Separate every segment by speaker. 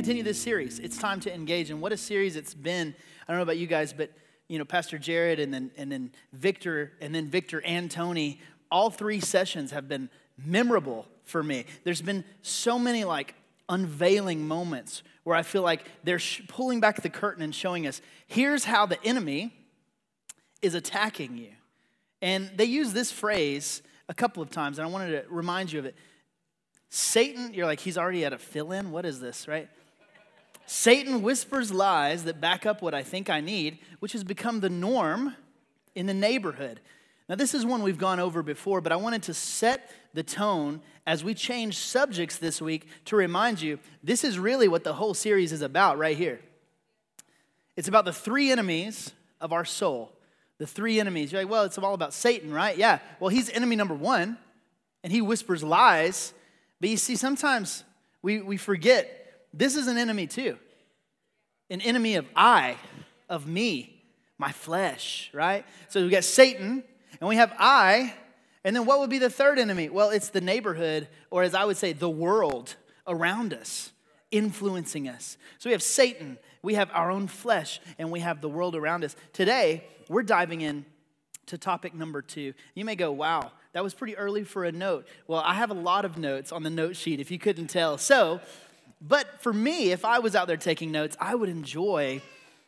Speaker 1: continue this series. It's time to engage. And what a series it's been. I don't know about you guys, but you know, Pastor Jared and then and then Victor and then Victor and Tony, all three sessions have been memorable for me. There's been so many like unveiling moments where I feel like they're sh- pulling back the curtain and showing us here's how the enemy is attacking you. And they use this phrase a couple of times, and I wanted to remind you of it. Satan, you're like, he's already at a fill in? What is this, right? Satan whispers lies that back up what I think I need, which has become the norm in the neighborhood. Now, this is one we've gone over before, but I wanted to set the tone as we change subjects this week to remind you this is really what the whole series is about right here. It's about the three enemies of our soul. The three enemies. You're like, well, it's all about Satan, right? Yeah. Well, he's enemy number one, and he whispers lies but you see, sometimes we, we forget this is an enemy too an enemy of I, of me, my flesh, right? So we got Satan, and we have I, and then what would be the third enemy? Well, it's the neighborhood, or as I would say, the world around us, influencing us. So we have Satan, we have our own flesh, and we have the world around us. Today, we're diving in to topic number two. You may go, wow, that was pretty early for a note. Well, I have a lot of notes on the note sheet if you couldn't tell. So, but for me, if I was out there taking notes, I would enjoy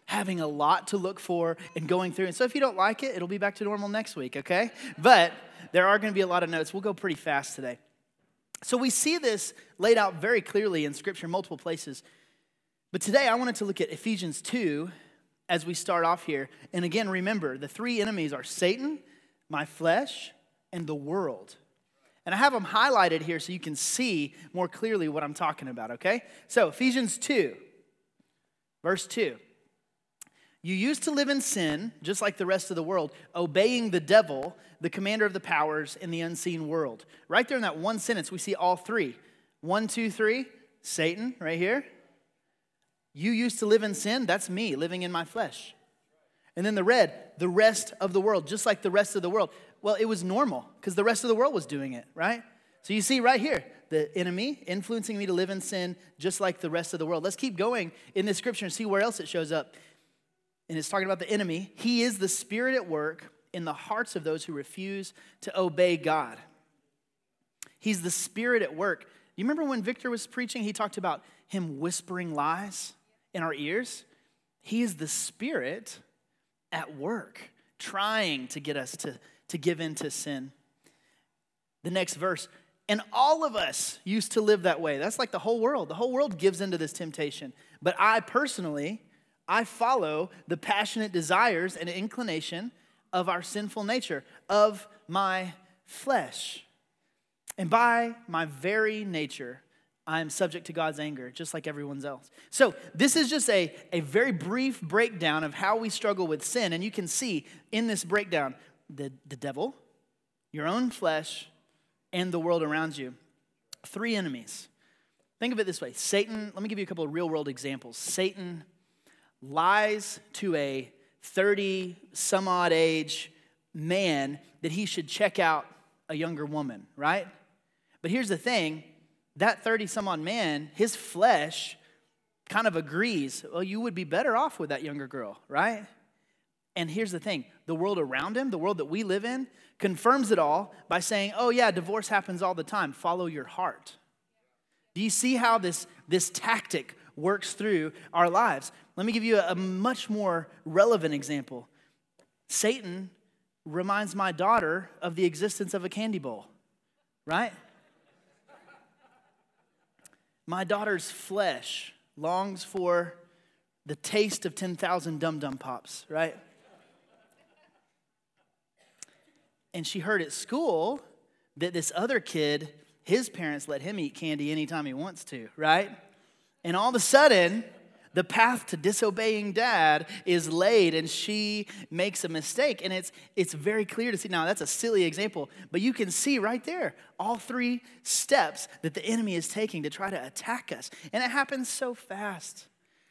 Speaker 1: having a lot to look for and going through. And so if you don't like it, it'll be back to normal next week, okay? But there are going to be a lot of notes. We'll go pretty fast today. So we see this laid out very clearly in Scripture, multiple places. But today I wanted to look at Ephesians 2 as we start off here. And again, remember the three enemies are Satan, my flesh, and the world. And I have them highlighted here so you can see more clearly what I'm talking about, okay? So, Ephesians 2, verse 2. You used to live in sin, just like the rest of the world, obeying the devil, the commander of the powers in the unseen world. Right there in that one sentence, we see all three. One, two, three, Satan, right here. You used to live in sin, that's me living in my flesh. And then the red, the rest of the world, just like the rest of the world. Well, it was normal because the rest of the world was doing it, right? So you see right here, the enemy influencing me to live in sin just like the rest of the world. Let's keep going in this scripture and see where else it shows up. And it's talking about the enemy. He is the spirit at work in the hearts of those who refuse to obey God. He's the spirit at work. You remember when Victor was preaching, he talked about him whispering lies in our ears? He is the spirit at work, trying to get us to to give in to sin. The next verse, and all of us used to live that way. That's like the whole world. The whole world gives into this temptation. But I personally, I follow the passionate desires and inclination of our sinful nature, of my flesh. And by my very nature, I am subject to God's anger, just like everyone else. So, this is just a, a very brief breakdown of how we struggle with sin. And you can see in this breakdown the, the devil, your own flesh, and the world around you. Three enemies. Think of it this way Satan, let me give you a couple of real world examples. Satan lies to a 30 some odd age man that he should check out a younger woman, right? But here's the thing that 30 some odd man, his flesh kind of agrees, well, you would be better off with that younger girl, right? And here's the thing the world around him, the world that we live in, confirms it all by saying, oh, yeah, divorce happens all the time. Follow your heart. Do you see how this, this tactic works through our lives? Let me give you a, a much more relevant example. Satan reminds my daughter of the existence of a candy bowl, right? my daughter's flesh longs for the taste of 10,000 dum dum pops, right? And she heard at school that this other kid, his parents let him eat candy anytime he wants to, right? And all of a sudden, the path to disobeying dad is laid and she makes a mistake. And it's it's very clear to see now that's a silly example but you can see right there all three steps that the enemy is taking to try to attack us. And it happens so fast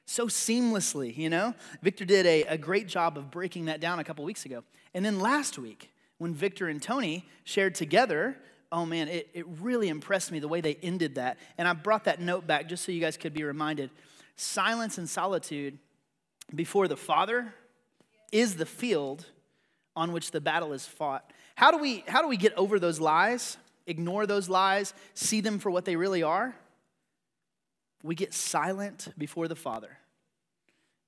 Speaker 1: so seamlessly you know? Victor did a, a great job of breaking that down a couple weeks ago. And then last week when Victor and Tony shared together, oh man, it, it really impressed me the way they ended that. And I brought that note back just so you guys could be reminded. silence and solitude before the Father is the field on which the battle is fought. How do we, how do we get over those lies, ignore those lies, see them for what they really are? We get silent before the Father.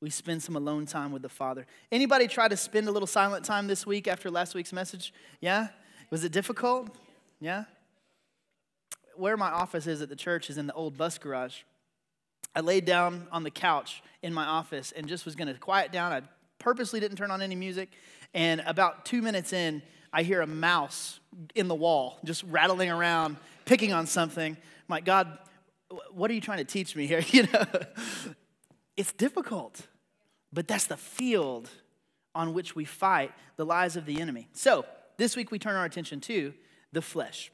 Speaker 1: We spend some alone time with the Father. Anybody try to spend a little silent time this week after last week's message? Yeah? Was it difficult? Yeah? Where my office is at the church is in the old bus garage. I laid down on the couch in my office and just was going to quiet down. I purposely didn't turn on any music. And about two minutes in, I hear a mouse in the wall just rattling around, picking on something. I'm like, God, what are you trying to teach me here? You know, it's difficult, but that's the field on which we fight the lies of the enemy. So this week we turn our attention to the flesh.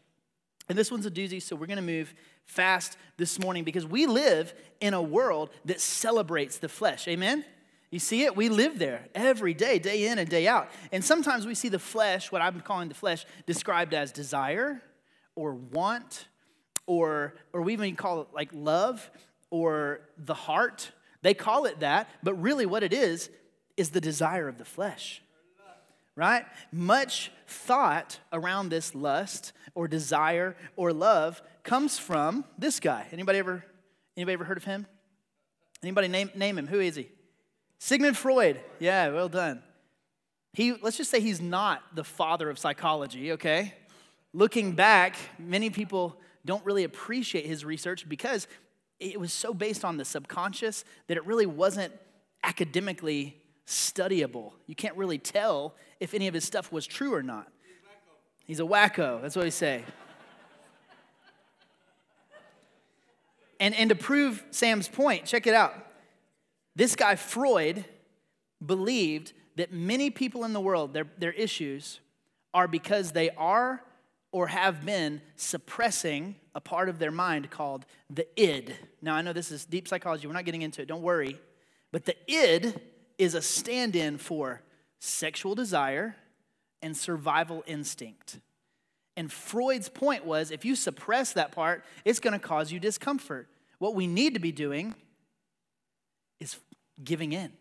Speaker 1: And this one's a doozy, so we're gonna move fast this morning because we live in a world that celebrates the flesh. Amen? You see it? We live there every day, day in and day out. And sometimes we see the flesh, what I'm calling the flesh, described as desire or want, or, or we even call it like love or the heart. They call it that, but really what it is, is the desire of the flesh. Right? Much thought around this lust or desire or love comes from this guy. Anybody ever anybody ever heard of him? Anybody name, name him? Who is he? Sigmund Freud. Yeah, well done. He, let's just say he's not the father of psychology, okay? Looking back, many people don't really appreciate his research because it was so based on the subconscious that it really wasn't academically studyable. You can't really tell if any of his stuff was true or not. He's a wacko, that's what we say. and, and to prove Sam's point, check it out. This guy, Freud, believed that many people in the world, their, their issues are because they are or have been suppressing a part of their mind called the id. Now, I know this is deep psychology, we're not getting into it, don't worry. But the id is a stand in for sexual desire and survival instinct. And Freud's point was if you suppress that part, it's gonna cause you discomfort. What we need to be doing is giving in,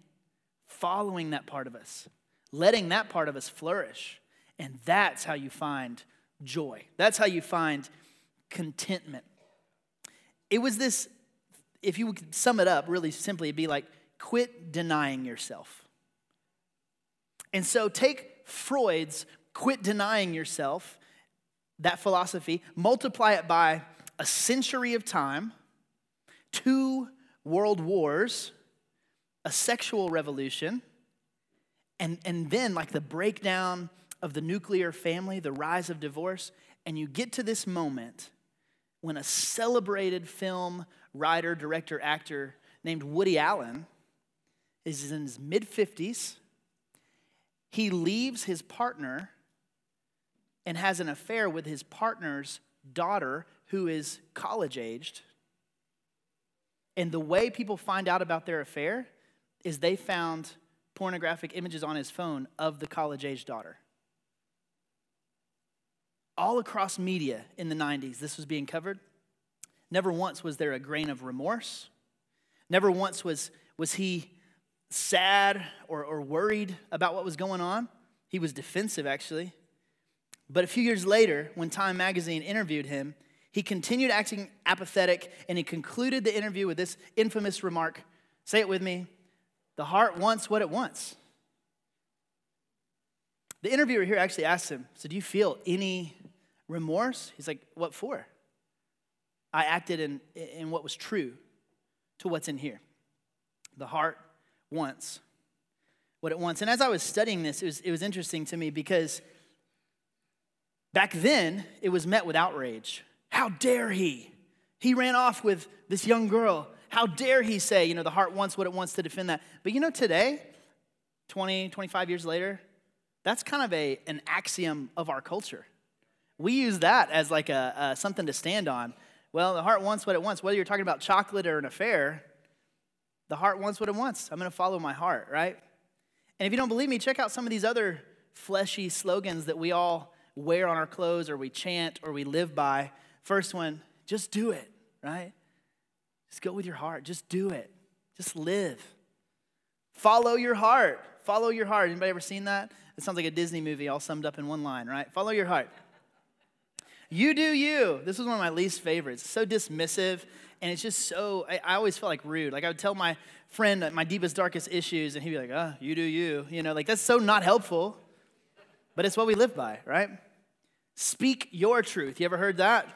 Speaker 1: following that part of us, letting that part of us flourish. And that's how you find joy. That's how you find contentment. It was this, if you could sum it up really simply, it'd be like quit denying yourself. And so take Freud's quit denying yourself, that philosophy, multiply it by a century of time, two world wars, a sexual revolution, and, and then like the breakdown of the nuclear family, the rise of divorce, and you get to this moment when a celebrated film writer, director, actor named Woody Allen is in his mid 50s. He leaves his partner and has an affair with his partner's daughter, who is college aged. And the way people find out about their affair is they found pornographic images on his phone of the college age daughter all across media in the 90s, this was being covered. Never once was there a grain of remorse. Never once was, was he sad or, or worried about what was going on. He was defensive, actually. But a few years later, when Time magazine interviewed him, he continued acting apathetic and he concluded the interview with this infamous remark say it with me the heart wants what it wants. The interviewer here actually asked him, So, do you feel any remorse? He's like, What for? I acted in, in what was true to what's in here. The heart wants what it wants. And as I was studying this, it was, it was interesting to me because back then it was met with outrage. How dare he? He ran off with this young girl. How dare he say, you know, the heart wants what it wants to defend that. But you know, today, 20, 25 years later, that's kind of a, an axiom of our culture. We use that as like a, a something to stand on. Well, the heart wants what it wants. Whether you're talking about chocolate or an affair, the heart wants what it wants. I'm going to follow my heart, right? And if you don't believe me, check out some of these other fleshy slogans that we all wear on our clothes or we chant or we live by. First one, just do it, right? Just go with your heart. Just do it. Just live. Follow your heart. Follow your heart. Anybody ever seen that? It sounds like a Disney movie all summed up in one line, right? Follow your heart. You do you. This was one of my least favorites. So dismissive, and it's just so, I, I always felt like rude. Like I would tell my friend uh, my deepest, darkest issues, and he'd be like, oh, you do you. You know, like that's so not helpful, but it's what we live by, right? Speak your truth. You ever heard that?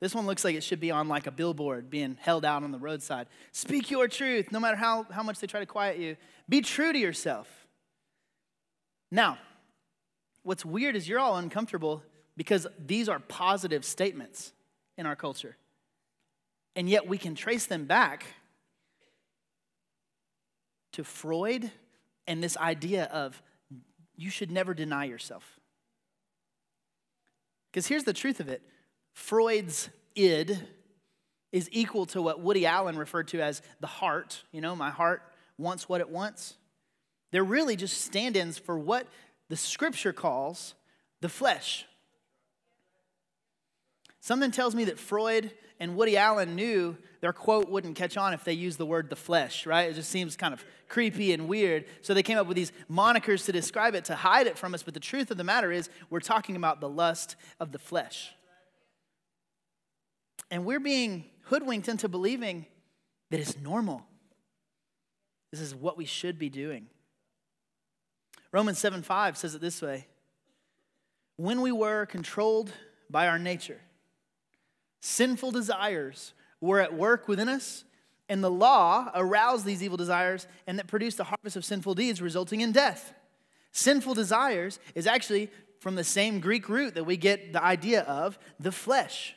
Speaker 1: This one looks like it should be on like a billboard being held out on the roadside. Speak your truth, no matter how, how much they try to quiet you. Be true to yourself. Now, what's weird is you're all uncomfortable because these are positive statements in our culture. And yet we can trace them back to Freud and this idea of you should never deny yourself. Because here's the truth of it Freud's id is equal to what Woody Allen referred to as the heart. You know, my heart wants what it wants. They're really just stand ins for what the scripture calls the flesh. Something tells me that Freud and Woody Allen knew their quote wouldn't catch on if they used the word the flesh, right? It just seems kind of creepy and weird. So they came up with these monikers to describe it, to hide it from us. But the truth of the matter is, we're talking about the lust of the flesh. And we're being hoodwinked into believing that it's normal. This is what we should be doing. Romans 7 5 says it this way When we were controlled by our nature, sinful desires were at work within us, and the law aroused these evil desires and that produced a harvest of sinful deeds resulting in death. Sinful desires is actually from the same Greek root that we get the idea of the flesh.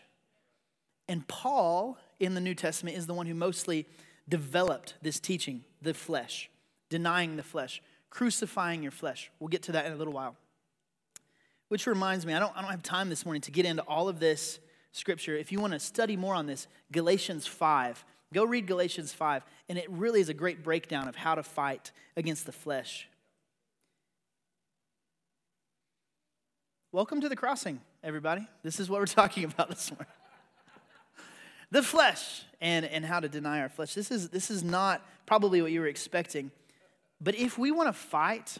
Speaker 1: And Paul in the New Testament is the one who mostly developed this teaching, the flesh, denying the flesh, crucifying your flesh. We'll get to that in a little while. Which reminds me, I don't, I don't have time this morning to get into all of this scripture. If you want to study more on this, Galatians 5. Go read Galatians 5, and it really is a great breakdown of how to fight against the flesh. Welcome to the crossing, everybody. This is what we're talking about this morning. the flesh and, and how to deny our flesh. This is, this is not probably what you were expecting. But if we want to fight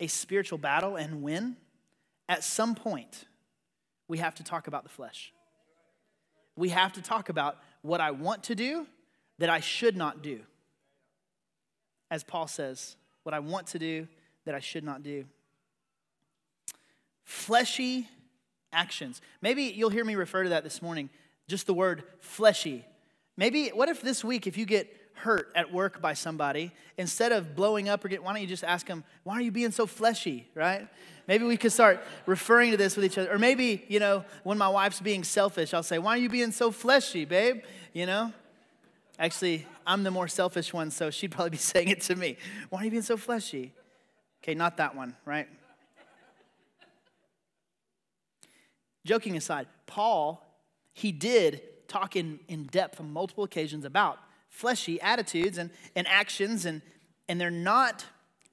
Speaker 1: a spiritual battle and win, at some point, we have to talk about the flesh we have to talk about what I want to do that I should not do. As Paul says, what I want to do that I should not do. Fleshy actions. Maybe you'll hear me refer to that this morning, just the word fleshy. Maybe, what if this week, if you get hurt at work by somebody, instead of blowing up or getting, why don't you just ask them, why are you being so fleshy, right? Maybe we could start referring to this with each other. Or maybe, you know, when my wife's being selfish, I'll say, why are you being so fleshy, babe? You know? Actually, I'm the more selfish one, so she'd probably be saying it to me. Why are you being so fleshy? Okay, not that one, right? Joking aside, Paul, he did talk in, in depth on multiple occasions about fleshy attitudes and, and actions, and, and they're not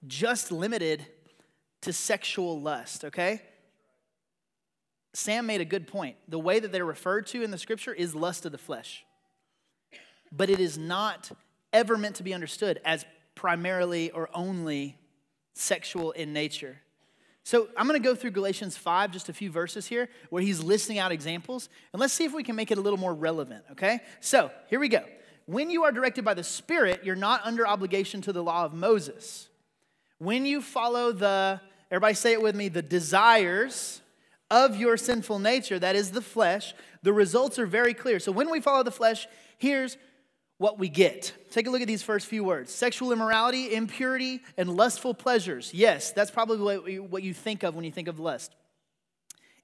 Speaker 1: just limited to sexual lust, okay? Sam made a good point. The way that they're referred to in the scripture is lust of the flesh. But it is not ever meant to be understood as primarily or only sexual in nature. So I'm going to go through Galatians 5, just a few verses here, where he's listing out examples, and let's see if we can make it a little more relevant, okay? So here we go when you are directed by the Spirit, you're not under obligation to the law of Moses. When you follow the, everybody say it with me, the desires of your sinful nature, that is the flesh, the results are very clear. So when we follow the flesh, here's what we get. Take a look at these first few words sexual immorality, impurity, and lustful pleasures. Yes, that's probably what you think of when you think of lust.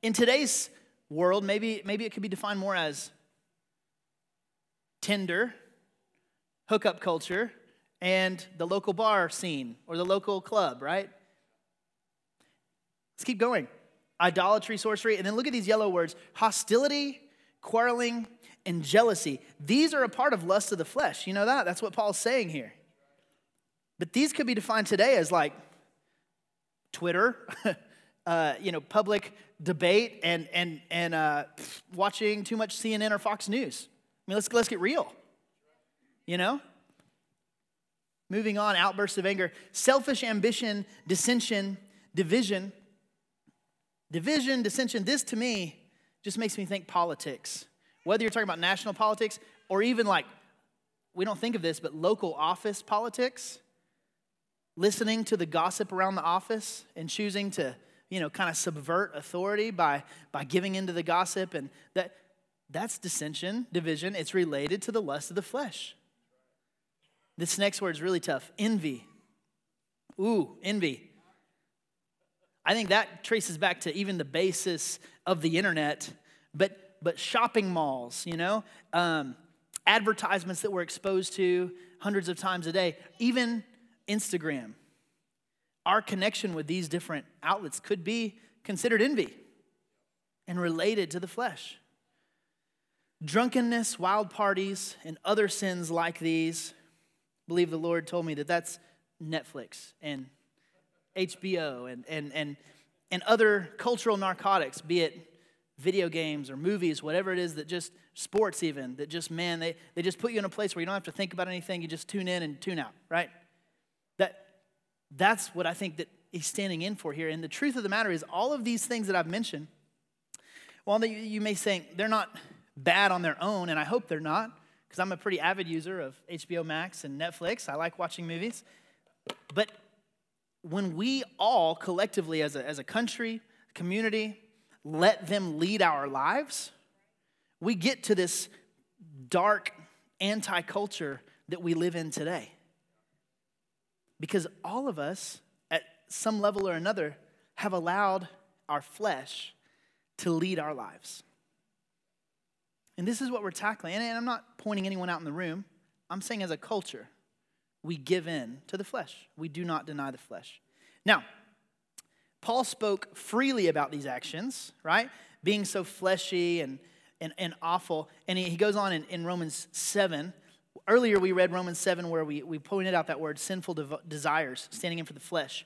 Speaker 1: In today's world, maybe, maybe it could be defined more as Tinder, hookup culture and the local bar scene or the local club, right? Let's keep going. Idolatry, sorcery, and then look at these yellow words hostility, quarreling, and jealousy. These are a part of lust of the flesh. You know that? That's what Paul's saying here. But these could be defined today as like Twitter, uh, you know, public debate, and and and uh, watching too much CNN or Fox News. I mean, let's let's get real. You know? Moving on, outbursts of anger, selfish ambition, dissension, division. Division, dissension, this to me just makes me think politics. Whether you're talking about national politics or even like, we don't think of this, but local office politics, listening to the gossip around the office and choosing to, you know, kind of subvert authority by, by giving into the gossip. And that, that's dissension, division. It's related to the lust of the flesh. This next word is really tough envy. Ooh, envy. I think that traces back to even the basis of the internet, but, but shopping malls, you know, um, advertisements that we're exposed to hundreds of times a day, even Instagram. Our connection with these different outlets could be considered envy and related to the flesh. Drunkenness, wild parties, and other sins like these believe the Lord told me that that's Netflix and HBO and, and, and, and other cultural narcotics, be it video games or movies, whatever it is that just sports even, that just, man, they, they just put you in a place where you don't have to think about anything. You just tune in and tune out, right? That, that's what I think that he's standing in for here. And the truth of the matter is, all of these things that I've mentioned, while well, you may think they're not bad on their own, and I hope they're not, because I'm a pretty avid user of HBO Max and Netflix. I like watching movies. But when we all collectively, as a, as a country, community, let them lead our lives, we get to this dark anti culture that we live in today. Because all of us, at some level or another, have allowed our flesh to lead our lives. And this is what we're tackling. And I'm not pointing anyone out in the room, I'm saying as a culture, we give in to the flesh. We do not deny the flesh. Now, Paul spoke freely about these actions, right? Being so fleshy and, and, and awful. And he, goes on in, in Romans 7. Earlier, we read Romans 7 where we, we pointed out that word sinful de- desires, standing in for the flesh.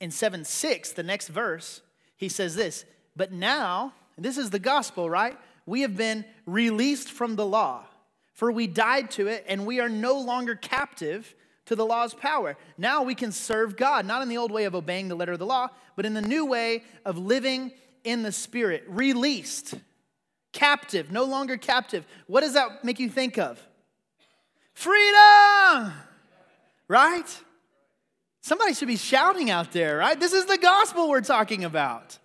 Speaker 1: In 7 6, the next verse, he says this, but now, this is the gospel, right? We have been released from the law, for we died to it, and we are no longer captive to the law's power. Now we can serve God, not in the old way of obeying the letter of the law, but in the new way of living in the Spirit, released, captive, no longer captive. What does that make you think of? Freedom! Right? Somebody should be shouting out there, right? This is the gospel we're talking about.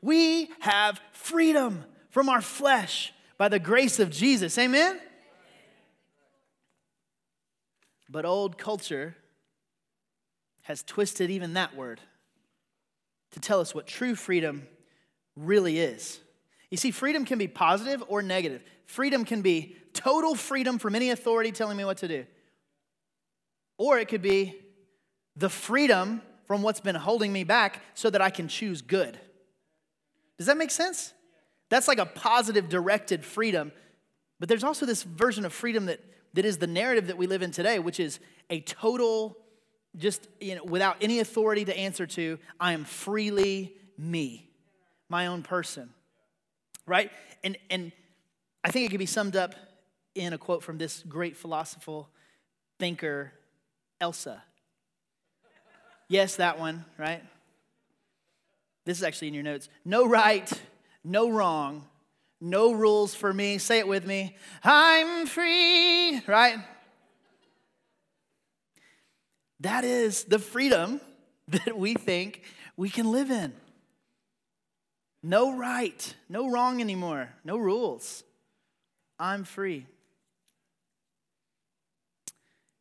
Speaker 1: We have freedom from our flesh by the grace of Jesus. Amen? But old culture has twisted even that word to tell us what true freedom really is. You see, freedom can be positive or negative. Freedom can be total freedom from any authority telling me what to do, or it could be the freedom from what's been holding me back so that I can choose good. Does that make sense? That's like a positive, directed freedom. But there's also this version of freedom that, that is the narrative that we live in today, which is a total, just you know, without any authority to answer to, I am freely me, my own person. Right? And, and I think it can be summed up in a quote from this great philosophical thinker, Elsa. Yes, that one, right? This is actually in your notes. No right, no wrong, no rules for me. Say it with me I'm free, right? That is the freedom that we think we can live in. No right, no wrong anymore, no rules. I'm free.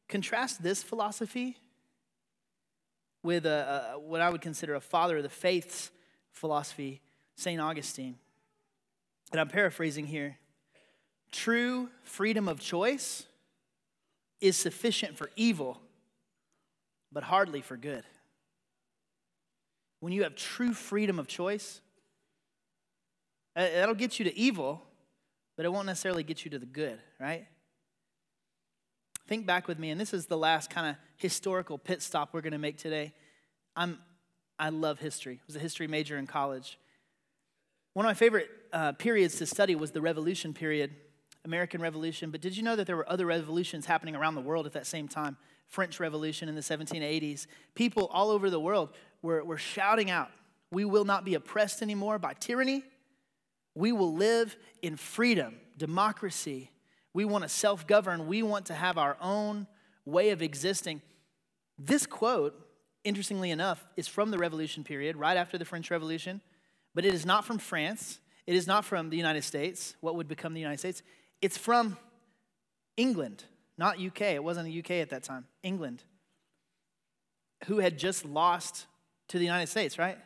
Speaker 1: Contrast this philosophy with a, a, what I would consider a father of the faith's philosophy St. Augustine. And I'm paraphrasing here. True freedom of choice is sufficient for evil, but hardly for good. When you have true freedom of choice, uh, that'll get you to evil, but it won't necessarily get you to the good, right? Think back with me, and this is the last kind of historical pit stop we're going to make today. I'm, I love history. I was a history major in college. One of my favorite uh, periods to study was the Revolution period. American Revolution, but did you know that there were other revolutions happening around the world at that same time? French Revolution in the 1780s. People all over the world were, were shouting out, We will not be oppressed anymore by tyranny. We will live in freedom, democracy. We want to self govern. We want to have our own way of existing. This quote, interestingly enough, is from the Revolution period, right after the French Revolution, but it is not from France. It is not from the United States, what would become the United States. It's from England, not UK. It wasn't the UK at that time, England, who had just lost to the United States, right?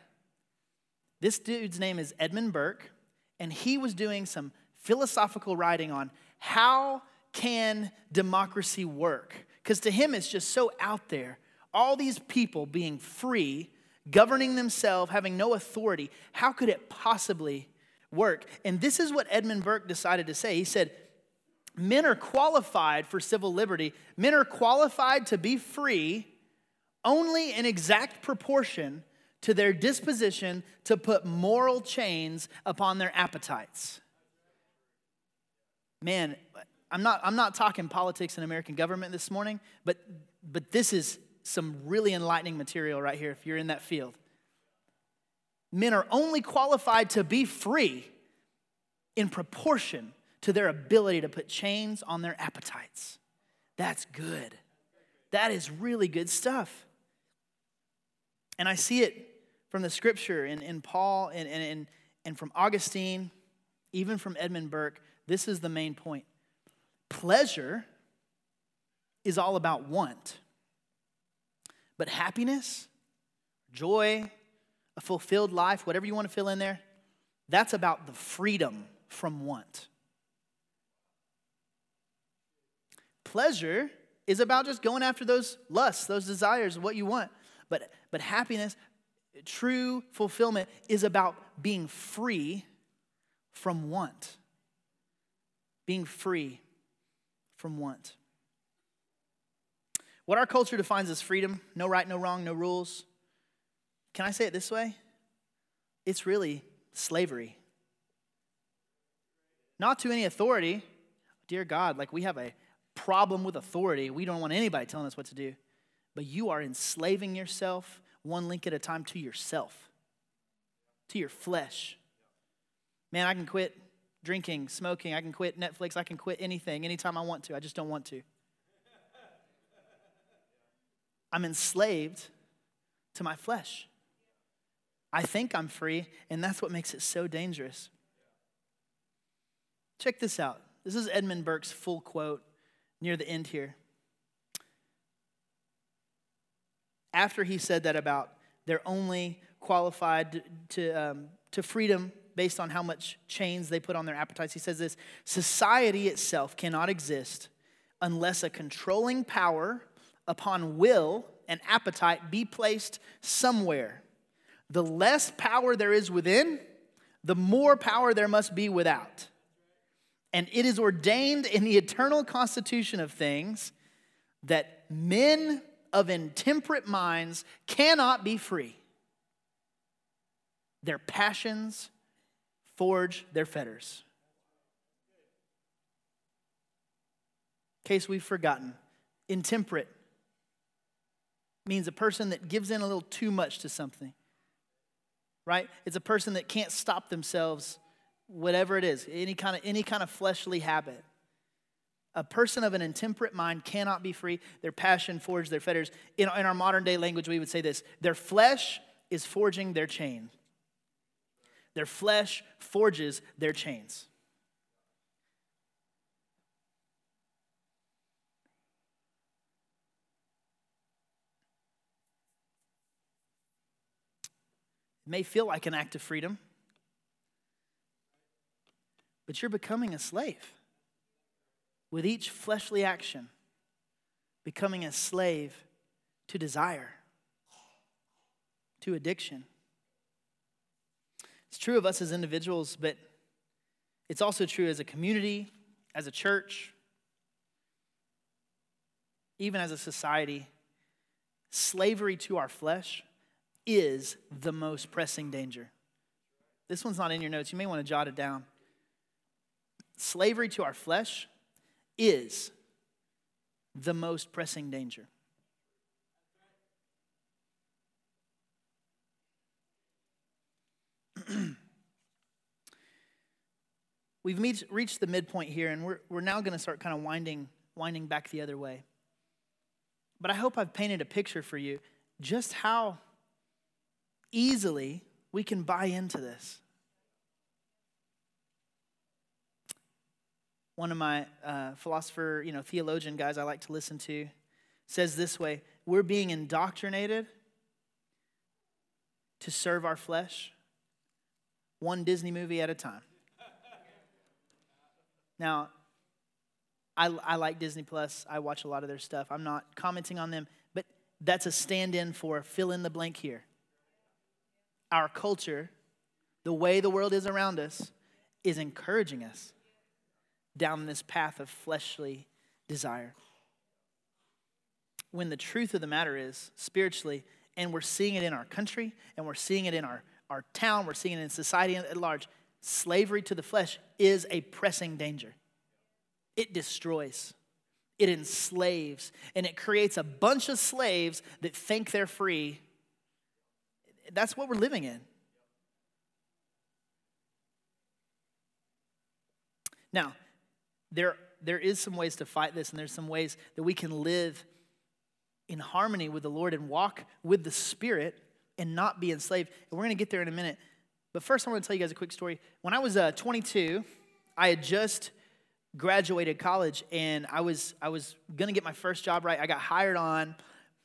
Speaker 1: This dude's name is Edmund Burke, and he was doing some philosophical writing on how can democracy work? Because to him, it's just so out there. All these people being free, governing themselves, having no authority, how could it possibly work? And this is what Edmund Burke decided to say. He said, Men are qualified for civil liberty, men are qualified to be free only in exact proportion to their disposition to put moral chains upon their appetites. Man, I'm not, I'm not talking politics and American government this morning, but, but this is some really enlightening material right here if you're in that field. Men are only qualified to be free in proportion to their ability to put chains on their appetites. That's good. That is really good stuff. And I see it from the scripture in, in Paul and, and, and from Augustine, even from Edmund Burke. This is the main point. Pleasure is all about want, but happiness, joy, a fulfilled life, whatever you want to fill in there, that's about the freedom from want. Pleasure is about just going after those lusts, those desires, what you want. But, but happiness, true fulfillment, is about being free from want. Being free from want. What our culture defines as freedom no right, no wrong, no rules. Can I say it this way? It's really slavery. Not to any authority. Dear God, like we have a problem with authority. We don't want anybody telling us what to do. But you are enslaving yourself one link at a time to yourself, to your flesh. Man, I can quit drinking, smoking, I can quit Netflix, I can quit anything anytime I want to. I just don't want to. I'm enslaved to my flesh. I think I'm free, and that's what makes it so dangerous. Check this out. This is Edmund Burke's full quote near the end here. After he said that about they're only qualified to, um, to freedom based on how much chains they put on their appetites, he says this Society itself cannot exist unless a controlling power upon will and appetite be placed somewhere. The less power there is within, the more power there must be without. And it is ordained in the eternal constitution of things that men of intemperate minds cannot be free. Their passions forge their fetters. Case we've forgotten, intemperate means a person that gives in a little too much to something. Right? It's a person that can't stop themselves whatever it is, any kind of any kind of fleshly habit. A person of an intemperate mind cannot be free. Their passion forges their fetters. In, in our modern day language, we would say this their flesh is forging their chain. Their flesh forges their chains. It may feel like an act of freedom but you're becoming a slave. With each fleshly action, becoming a slave to desire, to addiction. It's true of us as individuals, but it's also true as a community, as a church, even as a society. Slavery to our flesh is the most pressing danger. This one's not in your notes. You may want to jot it down. slavery to our flesh is the most pressing danger. We've meet, reached the midpoint here, and we're, we're now going to start kind of winding, winding back the other way. But I hope I've painted a picture for you just how easily we can buy into this. One of my uh, philosopher, you know, theologian guys I like to listen to says this way We're being indoctrinated to serve our flesh, one Disney movie at a time. Now, I, I like Disney Plus. I watch a lot of their stuff. I'm not commenting on them, but that's a stand in for fill in the blank here. Our culture, the way the world is around us, is encouraging us down this path of fleshly desire. When the truth of the matter is, spiritually, and we're seeing it in our country, and we're seeing it in our, our town, we're seeing it in society at large, slavery to the flesh is a pressing danger. It destroys, it enslaves, and it creates a bunch of slaves that think they're free. That's what we're living in. Now, there, there is some ways to fight this, and there's some ways that we can live in harmony with the Lord and walk with the Spirit and not be enslaved. And we're going to get there in a minute. But first, I want to tell you guys a quick story. When I was uh, 22, I had just graduated college, and I was I was going to get my first job. Right, I got hired on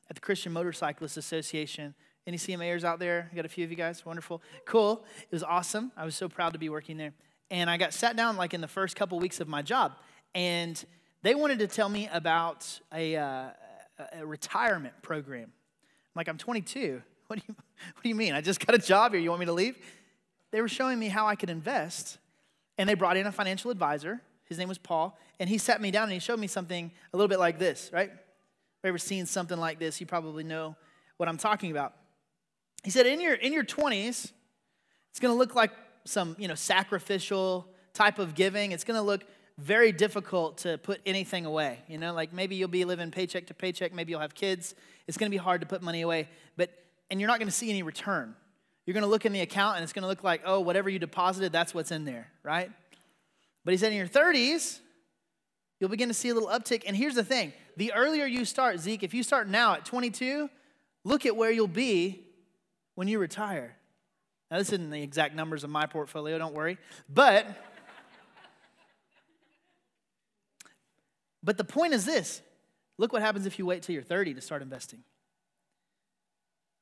Speaker 1: at the Christian Motorcyclists Association. Any CMAers out there? I got a few of you guys. Wonderful, cool. It was awesome. I was so proud to be working there. And I got sat down like in the first couple weeks of my job, and they wanted to tell me about a, uh, a retirement program. I'm like, I'm 22. What do you What do you mean? I just got a job here. You want me to leave? they were showing me how I could invest. And they brought in a financial advisor. His name was Paul. And he sat me down and he showed me something a little bit like this, right? If you've ever seen something like this, you probably know what I'm talking about. He said, in your, in your 20s, it's going to look like some, you know, sacrificial type of giving. It's going to look very difficult to put anything away. You know, like maybe you'll be living paycheck to paycheck, maybe you'll have kids. It's going to be hard to put money away, but and you're not going to see any return. You're going to look in the account and it's going to look like, oh, whatever you deposited, that's what's in there, right? But he said in your 30s, you'll begin to see a little uptick. And here's the thing the earlier you start, Zeke, if you start now at 22, look at where you'll be when you retire. Now, this isn't the exact numbers of my portfolio, don't worry. But, but the point is this look what happens if you wait till you're 30 to start investing.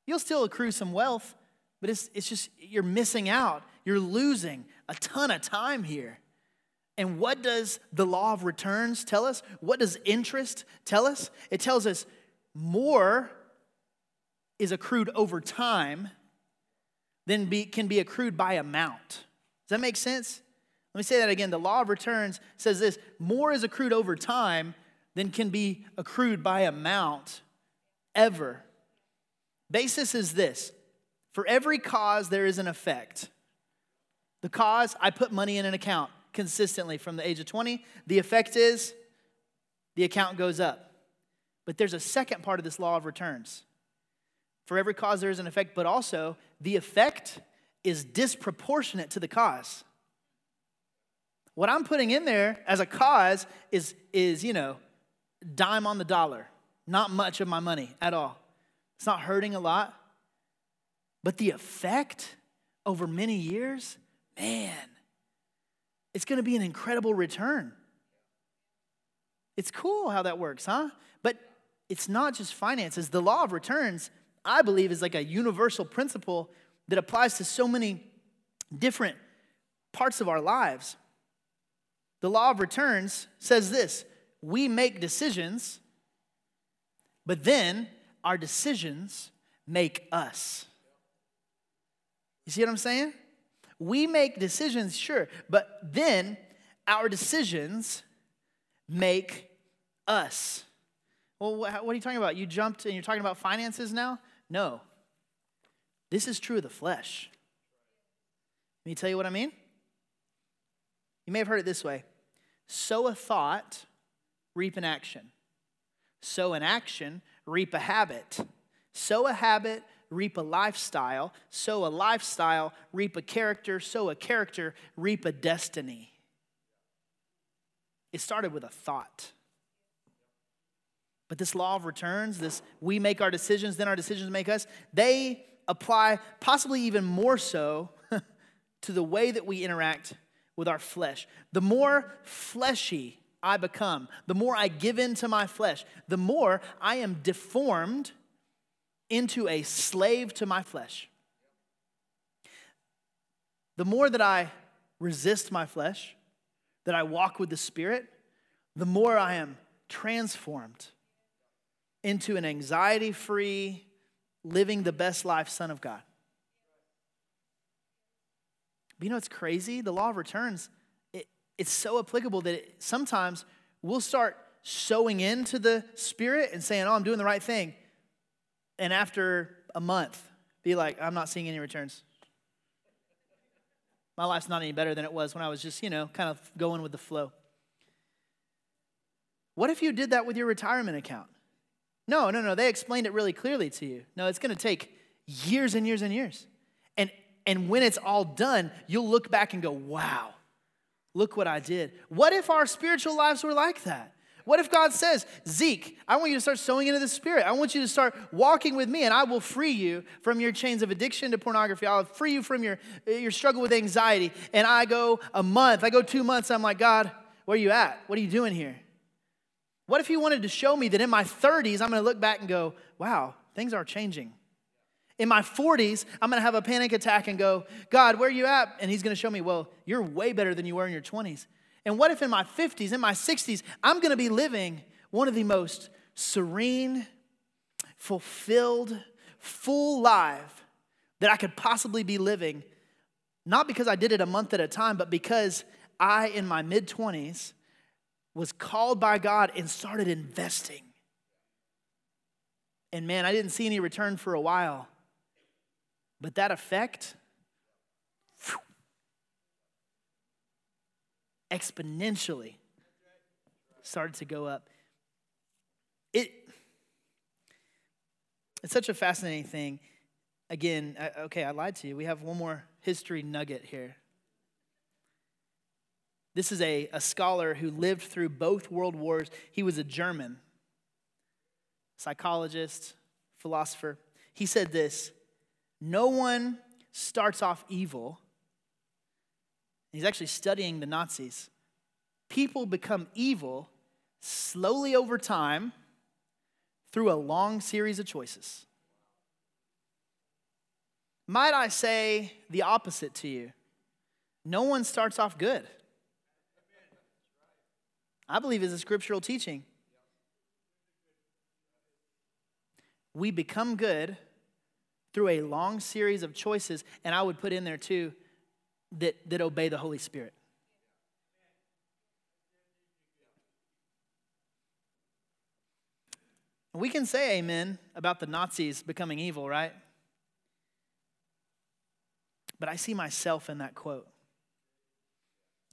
Speaker 1: You'll still accrue some wealth, but it's, it's just, you're missing out. You're losing a ton of time here. And what does the law of returns tell us? What does interest tell us? It tells us more is accrued over time than be, can be accrued by amount. Does that make sense? Let me say that again. The law of returns says this more is accrued over time than can be accrued by amount ever. Basis is this for every cause, there is an effect. The cause, I put money in an account consistently from the age of 20. The effect is the account goes up. But there's a second part of this law of returns. For every cause, there is an effect, but also the effect is disproportionate to the cause. What I'm putting in there as a cause is, is you know, dime on the dollar, not much of my money at all. It's not hurting a lot. But the effect over many years, man, it's going to be an incredible return. It's cool how that works, huh? But it's not just finances. The law of returns, I believe, is like a universal principle that applies to so many different parts of our lives. The law of returns says this we make decisions, but then our decisions make us. You see what I'm saying? We make decisions, sure, but then our decisions make us. Well, what are you talking about? You jumped and you're talking about finances now? No. This is true of the flesh. Let me tell you what I mean. You may have heard it this way sow a thought, reap an action. Sow an action, reap a habit. Sow a habit, reap a lifestyle. Sow a lifestyle, reap a character. Sow a character, reap a destiny. It started with a thought. But this law of returns, this we make our decisions, then our decisions make us, they apply possibly even more so to the way that we interact with our flesh. The more fleshy I become, the more I give in to my flesh, the more I am deformed into a slave to my flesh. The more that I resist my flesh, that I walk with the Spirit, the more I am transformed into an anxiety free, living the best life Son of God. But you know what's crazy? The law of returns, it, it's so applicable that it, sometimes we'll start sowing into the Spirit and saying, Oh, I'm doing the right thing. And after a month, be like, I'm not seeing any returns. My life's not any better than it was when I was just, you know, kind of going with the flow. What if you did that with your retirement account? No, no, no. They explained it really clearly to you. No, it's going to take years and years and years. And, and when it's all done, you'll look back and go, wow, look what I did. What if our spiritual lives were like that? What if God says, Zeke, I want you to start sowing into the Spirit. I want you to start walking with me, and I will free you from your chains of addiction to pornography. I'll free you from your, your struggle with anxiety. And I go a month, I go two months, I'm like, God, where are you at? What are you doing here? What if He wanted to show me that in my 30s, I'm going to look back and go, wow, things are changing. In my 40s, I'm going to have a panic attack and go, God, where are you at? And He's going to show me, well, you're way better than you were in your 20s. And what if in my 50s, in my 60s, I'm going to be living one of the most serene, fulfilled, full life that I could possibly be living, not because I did it a month at a time, but because I, in my mid 20s, was called by God and started investing. And man, I didn't see any return for a while. But that effect, exponentially started to go up. It, it's such a fascinating thing. Again, okay, I lied to you. We have one more history nugget here. This is a, a scholar who lived through both world wars. He was a German psychologist, philosopher. He said this No one starts off evil He's actually studying the Nazis. People become evil slowly over time through a long series of choices. Might I say the opposite to you? No one starts off good. I believe is a scriptural teaching. We become good through a long series of choices, and I would put in there too that, that obey the Holy Spirit. We can say amen about the Nazis becoming evil, right? But I see myself in that quote.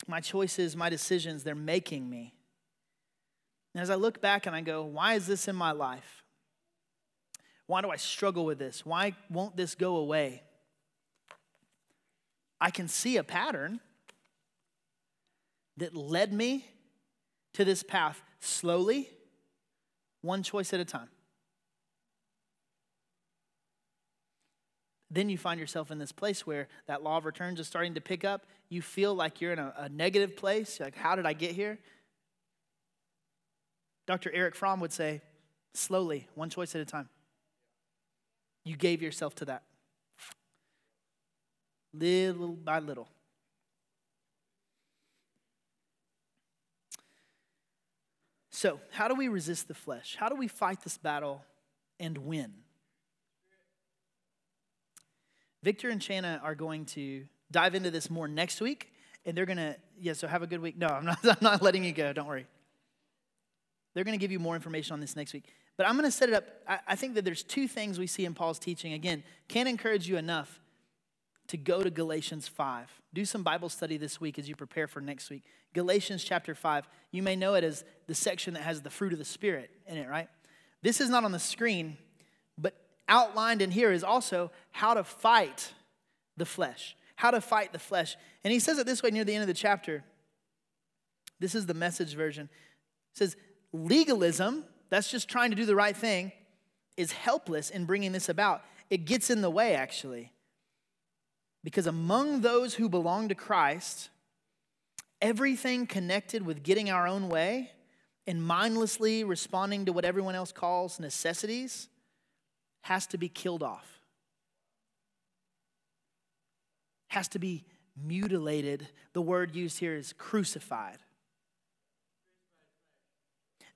Speaker 1: My choices, my decisions, they're making me. And as I look back and I go, why is this in my life? Why do I struggle with this? Why won't this go away? I can see a pattern that led me to this path slowly, one choice at a time. Then you find yourself in this place where that law of returns is starting to pick up. You feel like you're in a, a negative place. You're like, how did I get here? Dr. Erich Fromm would say, slowly, one choice at a time. You gave yourself to that little by little. So, how do we resist the flesh? How do we fight this battle and win? Victor and Shanna are going to dive into this more next week, and they're going to, yeah, so have a good week. No, I'm not, I'm not letting you go, don't worry. They're going to give you more information on this next week. But I'm going to set it up. I, I think that there's two things we see in Paul's teaching. Again, can't encourage you enough to go to Galatians 5. Do some Bible study this week as you prepare for next week. Galatians chapter 5. You may know it as the section that has the fruit of the Spirit in it, right? This is not on the screen, but outlined in here is also how to fight the flesh. How to fight the flesh. And he says it this way near the end of the chapter. This is the message version. It says, legalism, that's just trying to do the right thing, is helpless in bringing this about. It gets in the way, actually. Because among those who belong to Christ, everything connected with getting our own way and mindlessly responding to what everyone else calls necessities has to be killed off, has to be mutilated. The word used here is crucified.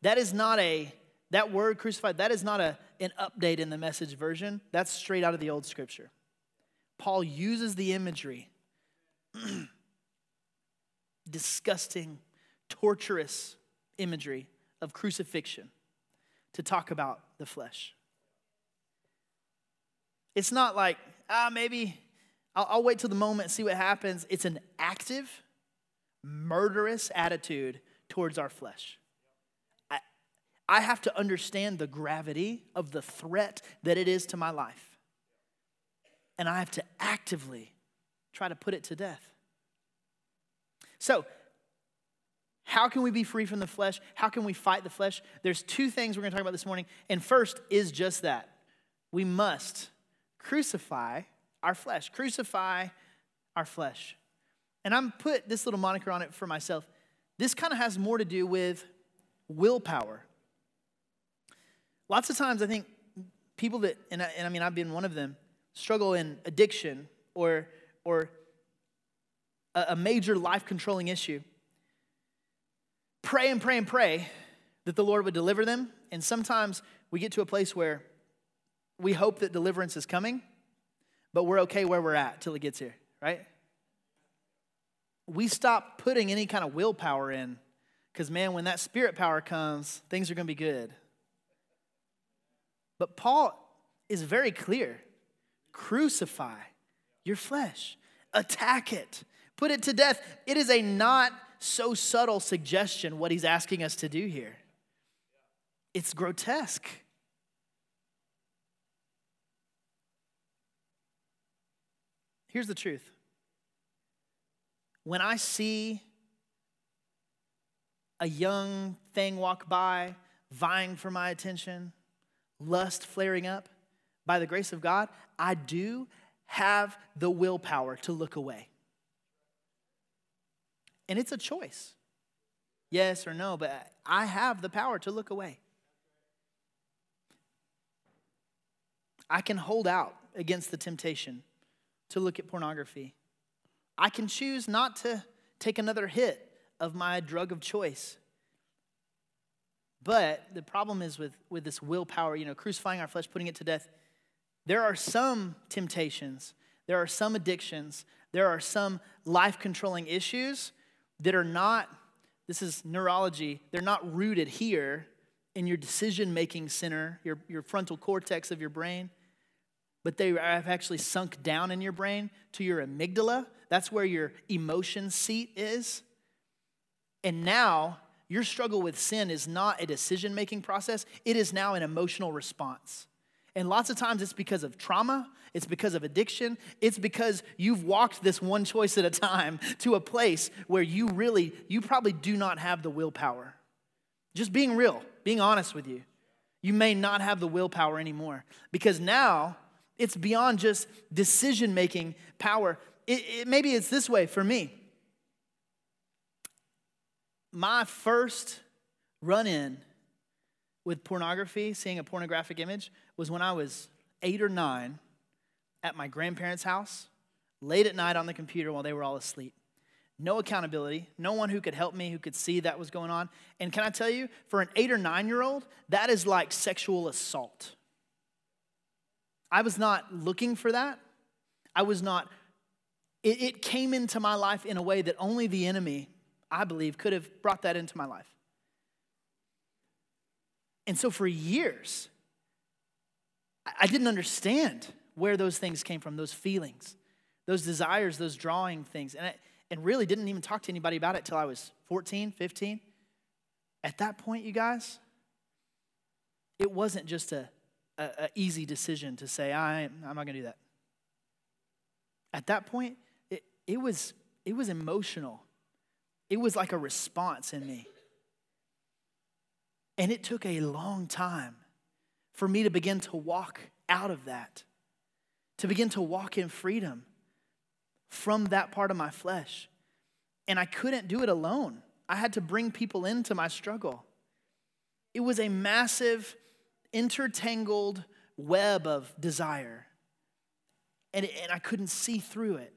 Speaker 1: That is not a, that word crucified, that is not a, an update in the message version. That's straight out of the old scripture. Paul uses the imagery disgusting, torturous imagery of crucifixion to talk about the flesh. It's not like, ah, maybe I'll, I'll wait till the moment and see what happens. It's an active, murderous attitude towards our flesh. I, have to understand the gravity of the threat that it is to my life and I have to actively try to put it to death. So, how can we be free from the flesh? How can we fight the flesh? There's two things we're going to talk about this morning. And first is just that we must crucify our flesh. Crucify our flesh. And I'm put this little moniker on it for myself. This kind of has more to do with willpower. Lots of times I think people that, and I, and I mean, I've been one of them, struggle in addiction or, or a, a major life controlling issue, pray and pray and pray that the Lord would deliver them. And sometimes we get to a place where we hope that deliverance is coming, but we're okay where we're at till it gets here, right? We stop putting any kind of willpower in because, man, when that spirit power comes, things are going to be good. But Paul is very clear Crucify your flesh, attack it, put it to death. It is a not so subtle suggestion what he's asking us to do here. It's grotesque. Here's the truth when I see a young thing walk by, vying for my attention, lust flaring up, by the grace of God, I do have the willpower to look away. And it's a choice yes or no, but I have the power to look away. I can hold out against the temptation to look at pornography. I can choose not to take another hit of my drug of choice. But the problem is with, with this willpower, you know, crucifying our flesh, putting it to death, there are some temptations, there are some addictions, there are some life controlling issues that are not, this is neurology, they're not rooted here in your decision making center, your, your frontal cortex of your brain, but they have actually sunk down in your brain to your amygdala. That's where your emotion seat is. And now, your struggle with sin is not a decision making process, it is now an emotional response. And lots of times it's because of trauma, it's because of addiction, it's because you've walked this one choice at a time to a place where you really, you probably do not have the willpower. Just being real, being honest with you. You may not have the willpower anymore because now it's beyond just decision making power. It, it, maybe it's this way for me. My first run in with pornography, seeing a pornographic image, was when I was eight or nine at my grandparents' house, late at night on the computer while they were all asleep. No accountability, no one who could help me, who could see that was going on. And can I tell you, for an eight or nine year old, that is like sexual assault. I was not looking for that. I was not, it, it came into my life in a way that only the enemy, I believe, could have brought that into my life. And so for years, I didn't understand where those things came from, those feelings, those desires, those drawing things. And, I, and really didn't even talk to anybody about it till I was 14, 15. At that point, you guys, it wasn't just a, a, a easy decision to say, I, I'm not going to do that. At that point, it, it, was, it was emotional. It was like a response in me. And it took a long time for me to begin to walk out of that, to begin to walk in freedom from that part of my flesh. And I couldn't do it alone. I had to bring people into my struggle. It was a massive, intertangled web of desire. And, and I couldn't see through it.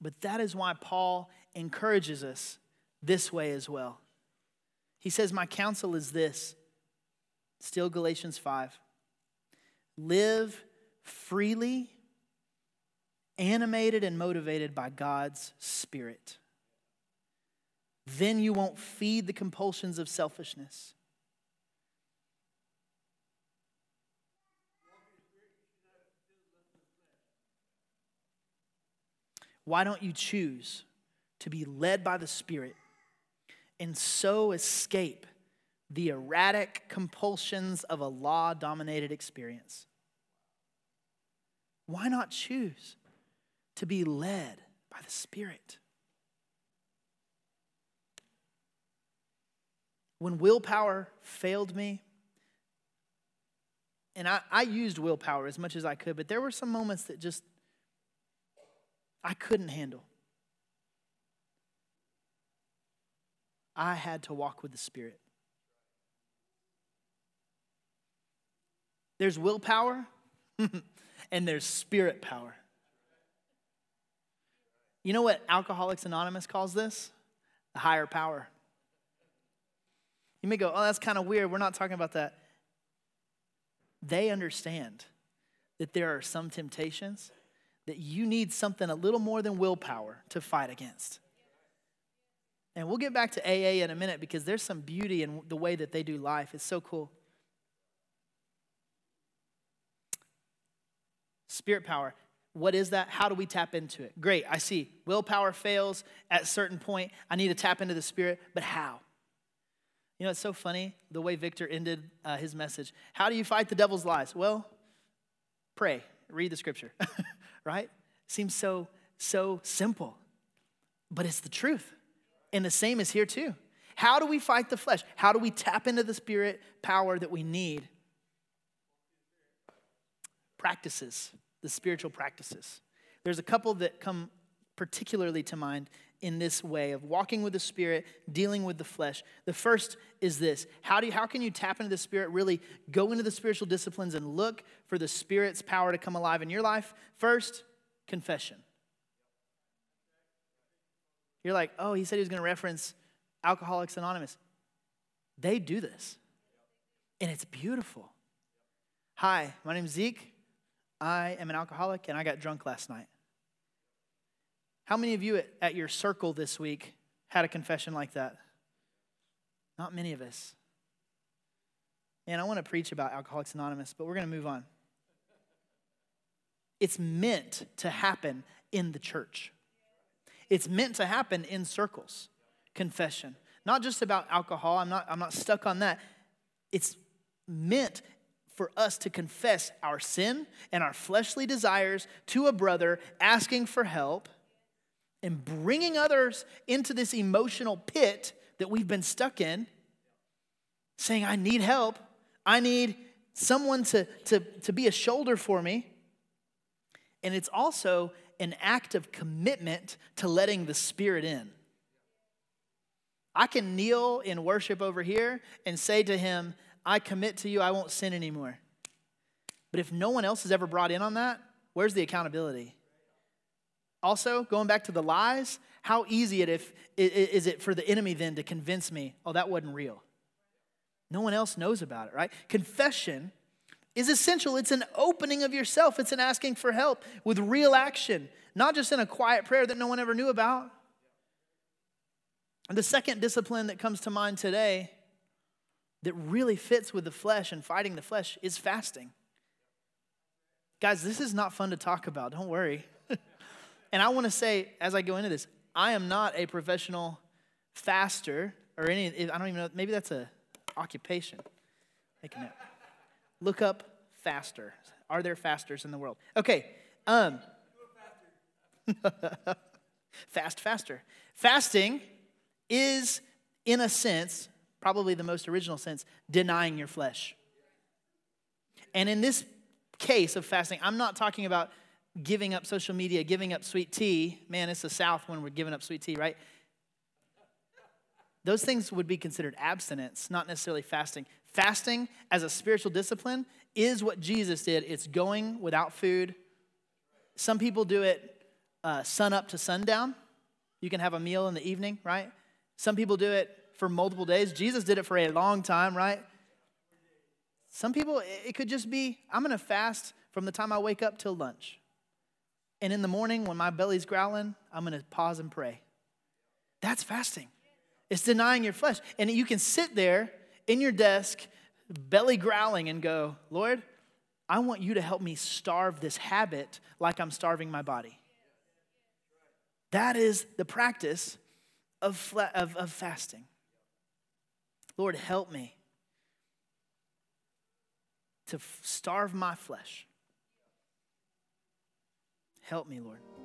Speaker 1: But that is why Paul encourages us this way as well. He says, My counsel is this, still Galatians 5. Live freely, animated and motivated by God's Spirit. Then you won't feed the compulsions of selfishness. Why don't you choose to be led by the Spirit and so escape the erratic compulsions of a law dominated experience? Why not choose to be led by the Spirit? When willpower failed me, and I, I used willpower as much as I could, but there were some moments that just I couldn't handle. I had to walk with the Spirit. There's willpower and there's spirit power. You know what Alcoholics Anonymous calls this? The higher power. You may go, oh, that's kind of weird. We're not talking about that. They understand that there are some temptations that you need something a little more than willpower to fight against. And we'll get back to AA in a minute because there's some beauty in the way that they do life. It's so cool. Spirit power. What is that? How do we tap into it? Great, I see. Willpower fails at a certain point. I need to tap into the Spirit, but how? You know, it's so funny the way Victor ended uh, his message. How do you fight the devil's lies? Well, pray, read the scripture, right? Seems so, so simple, but it's the truth. And the same is here too. How do we fight the flesh? How do we tap into the spirit power that we need? Practices, the spiritual practices. There's a couple that come particularly to mind in this way of walking with the spirit dealing with the flesh. The first is this. How do you, how can you tap into the spirit really go into the spiritual disciplines and look for the spirit's power to come alive in your life? First confession. You're like oh he said he was going to reference alcoholics anonymous. They do this. And it's beautiful. Hi my name's zeke. I am an alcoholic and i got drunk last night how many of you at, at your circle this week had a confession like that? Not many of us. And I want to preach about Alcoholics Anonymous, but we're going to move on. It's meant to happen in the church. It's meant to happen in circles. Confession. Not just about alcohol. I'm not, I'm not stuck on that. It's meant for us to confess our sin and our fleshly desires to a brother, asking for help, and bringing others into this emotional pit that we've been stuck in, saying, I need help. I need someone to, to, to be a shoulder for me. And it's also an act of commitment to letting the Spirit in. I can kneel in worship over here and say to Him, I commit to you, I won't sin anymore. But if no one else is ever brought in on that, where's the accountability? Also, going back to the lies, how easy it if, is it for the enemy then to convince me, oh, that wasn't real? No one else knows about it, right? Confession is essential. It's an opening of yourself, it's an asking for help with real action, not just in a quiet prayer that no one ever knew about. And the second discipline that comes to mind today that really fits with the flesh and fighting the flesh is fasting. Guys, this is not fun to talk about. Don't worry. And I want to say, as I go into this, I am not a professional faster or any, I don't even know, maybe that's a occupation. Make a note. Look up faster. Are there fasters in the world? Okay. Um, fast, faster. Fasting is, in a sense, probably the most original sense, denying your flesh. And in this case of fasting, I'm not talking about giving up social media, giving up sweet tea. Man, it's the South when we're giving up sweet tea, right? Those things would be considered abstinence, not necessarily fasting. Fasting as a spiritual discipline is what Jesus did. It's going without food. Some people do it uh, sun up to sundown. You can have a meal in the evening, right? Some people do it for multiple days. Jesus did it for a long time, right? Some people, it could just be I'm going to fast from the time I wake up till lunch. And in the morning, when my belly's growling, I'm going to pause and pray. That's fasting. It's denying your flesh. And you can sit there in your desk, belly growling, and go, Lord, I want you to help me starve this habit like I'm starving my body. That is the practice of, of, of fasting. Lord, help me to starve my flesh. Help me, Lord.